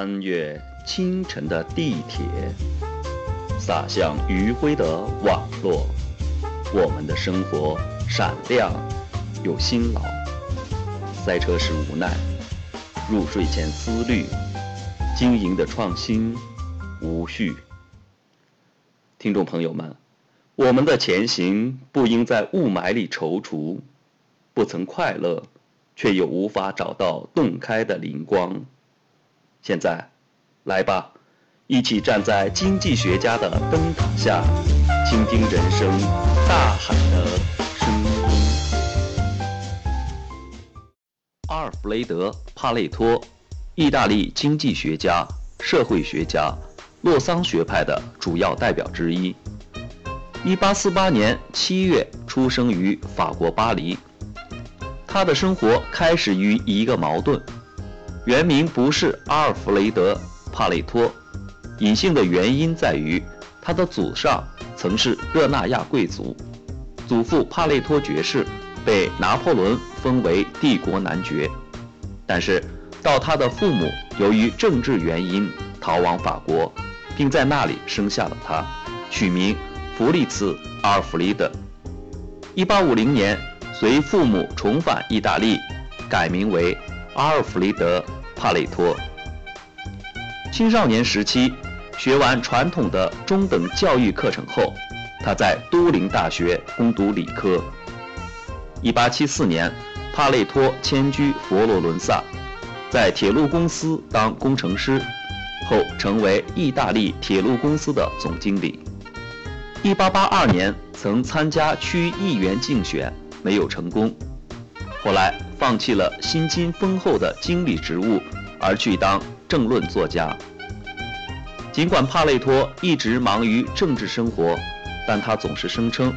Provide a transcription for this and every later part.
穿越清晨的地铁，洒向余晖的网络。我们的生活闪亮又辛劳，塞车时无奈，入睡前思虑，经营的创新无序。听众朋友们，我们的前行不应在雾霾里踌躇，不曾快乐，却又无法找到洞开的灵光。现在，来吧，一起站在经济学家的灯塔下，倾听人生大海的声音。阿尔弗雷德·帕累托，意大利经济学家、社会学家，洛桑学派的主要代表之一。1848年7月出生于法国巴黎。他的生活开始于一个矛盾。原名不是阿尔弗雷德·帕累托，隐姓的原因在于他的祖上曾是热那亚贵族，祖父帕累托爵士被拿破仑封为帝国男爵，但是到他的父母由于政治原因逃往法国，并在那里生下了他，取名弗利茨·阿尔弗雷德。1850年随父母重返意大利，改名为。阿尔弗雷德·帕累托。青少年时期，学完传统的中等教育课程后，他在都灵大学攻读理科。1874年，帕累托迁居佛罗伦萨，在铁路公司当工程师，后成为意大利铁路公司的总经理。1882年，曾参加区议员竞选，没有成功。后来放弃了薪金丰厚的经理职务，而去当政论作家。尽管帕累托一直忙于政治生活，但他总是声称，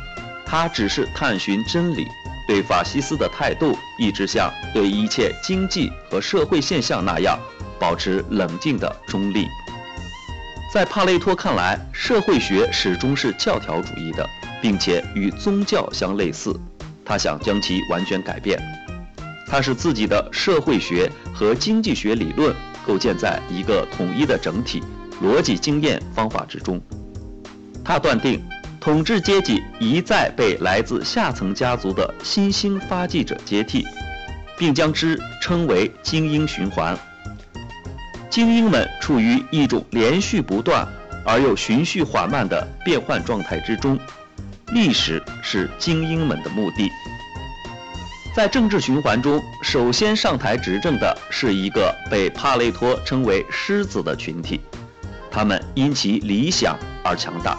他只是探寻真理，对法西斯的态度一直像对一切经济和社会现象那样，保持冷静的中立。在帕累托看来，社会学始终是教条主义的，并且与宗教相类似。他想将其完全改变，他使自己的社会学和经济学理论构建在一个统一的整体逻辑经验方法之中。他断定，统治阶级一再被来自下层家族的新兴发迹者接替，并将之称为精英循环。精英们处于一种连续不断而又循序缓慢的变换状态之中。历史是精英们的目的。在政治循环中，首先上台执政的是一个被帕累托称为“狮子”的群体，他们因其理想而强大，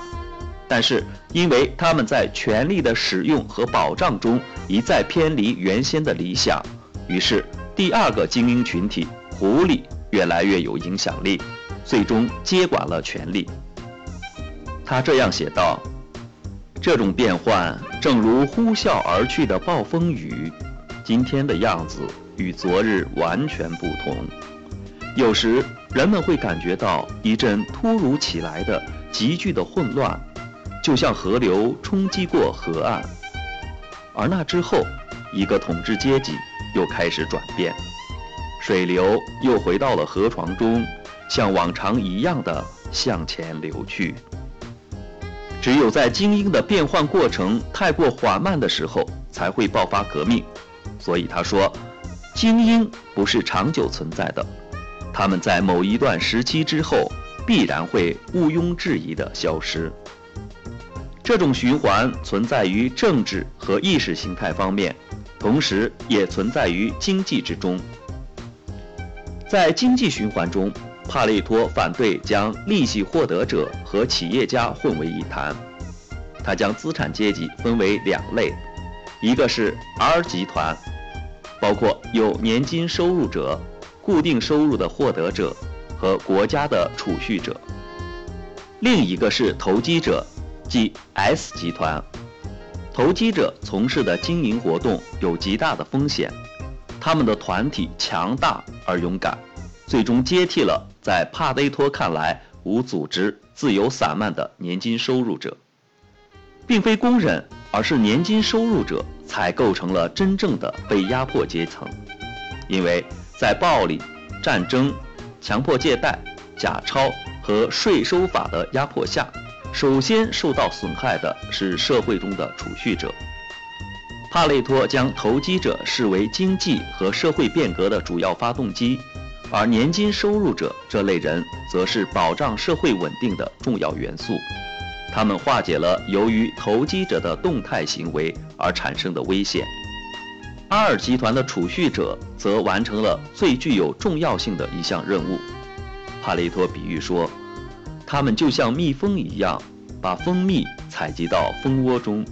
但是因为他们在权力的使用和保障中一再偏离原先的理想，于是第二个精英群体——狐狸越来越有影响力，最终接管了权力。他这样写道。这种变换正如呼啸而去的暴风雨，今天的样子与昨日完全不同。有时人们会感觉到一阵突如其来的急剧的混乱，就像河流冲击过河岸。而那之后，一个统治阶级又开始转变，水流又回到了河床中，像往常一样的向前流去。只有在精英的变换过程太过缓慢的时候，才会爆发革命。所以他说，精英不是长久存在的，他们在某一段时期之后必然会毋庸置疑地消失。这种循环存在于政治和意识形态方面，同时也存在于经济之中。在经济循环中。帕累托反对将利息获得者和企业家混为一谈，他将资产阶级分为两类，一个是 R 集团，包括有年金收入者、固定收入的获得者和国家的储蓄者；另一个是投机者，即 S 集团。投机者从事的经营活动有极大的风险，他们的团体强大而勇敢。最终接替了在帕累托看来无组织、自由散漫的年金收入者，并非工人，而是年金收入者才构成了真正的被压迫阶层，因为在暴力、战争、强迫借贷、假钞和税收法的压迫下，首先受到损害的是社会中的储蓄者。帕累托将投机者视为经济和社会变革的主要发动机，而年金收入者这类人则是保障社会稳定的重要元素。他们化解了由于投机者的动态行为而产生的危险。阿尔集团的储蓄者则完成了最具有重要性的一项任务。帕累托比喻说，他们就像蜜蜂一样，把蜂蜜采集到蜂窝中。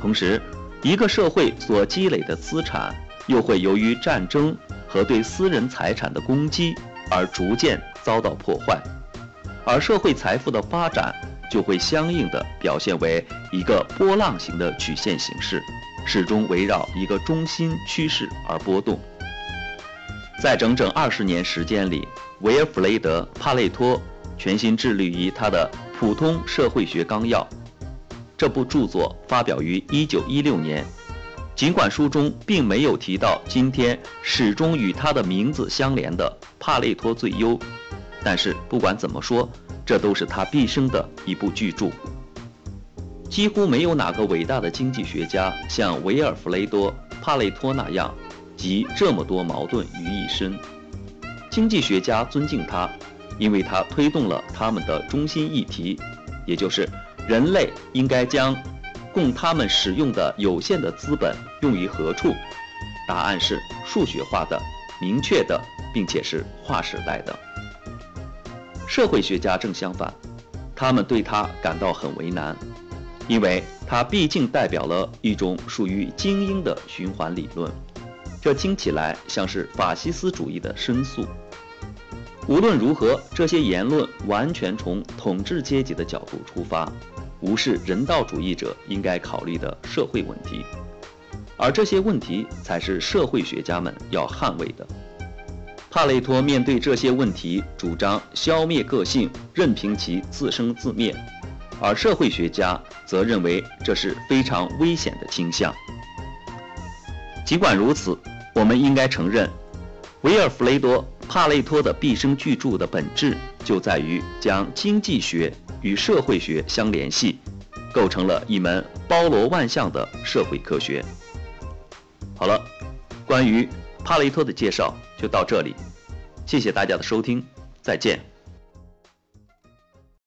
同时，一个社会所积累的资产，又会由于战争和对私人财产的攻击而逐渐遭到破坏，而社会财富的发展就会相应的表现为一个波浪形的曲线形式，始终围绕一个中心趋势而波动。在整整二十年时间里，维尔弗雷德·帕累托全心致力于他的《普通社会学纲要》。这部著作发表于1916年，尽管书中并没有提到今天始终与他的名字相连的帕累托最优，但是不管怎么说，这都是他毕生的一部巨著。几乎没有哪个伟大的经济学家像维尔弗雷多·帕累托那样集这么多矛盾于一身。经济学家尊敬他，因为他推动了他们的中心议题，也就是。人类应该将供他们使用的有限的资本用于何处？答案是数学化的、明确的，并且是划时代的。社会学家正相反，他们对他感到很为难，因为他毕竟代表了一种属于精英的循环理论，这听起来像是法西斯主义的申诉。无论如何，这些言论完全从统治阶级的角度出发，无视人道主义者应该考虑的社会问题，而这些问题才是社会学家们要捍卫的。帕累托面对这些问题，主张消灭个性，任凭其自生自灭，而社会学家则认为这是非常危险的倾向。尽管如此，我们应该承认，维尔弗雷多。帕累托的毕生巨著的本质就在于将经济学与社会学相联系，构成了一门包罗万象的社会科学。好了，关于帕雷托的介绍就到这里，谢谢大家的收听，再见。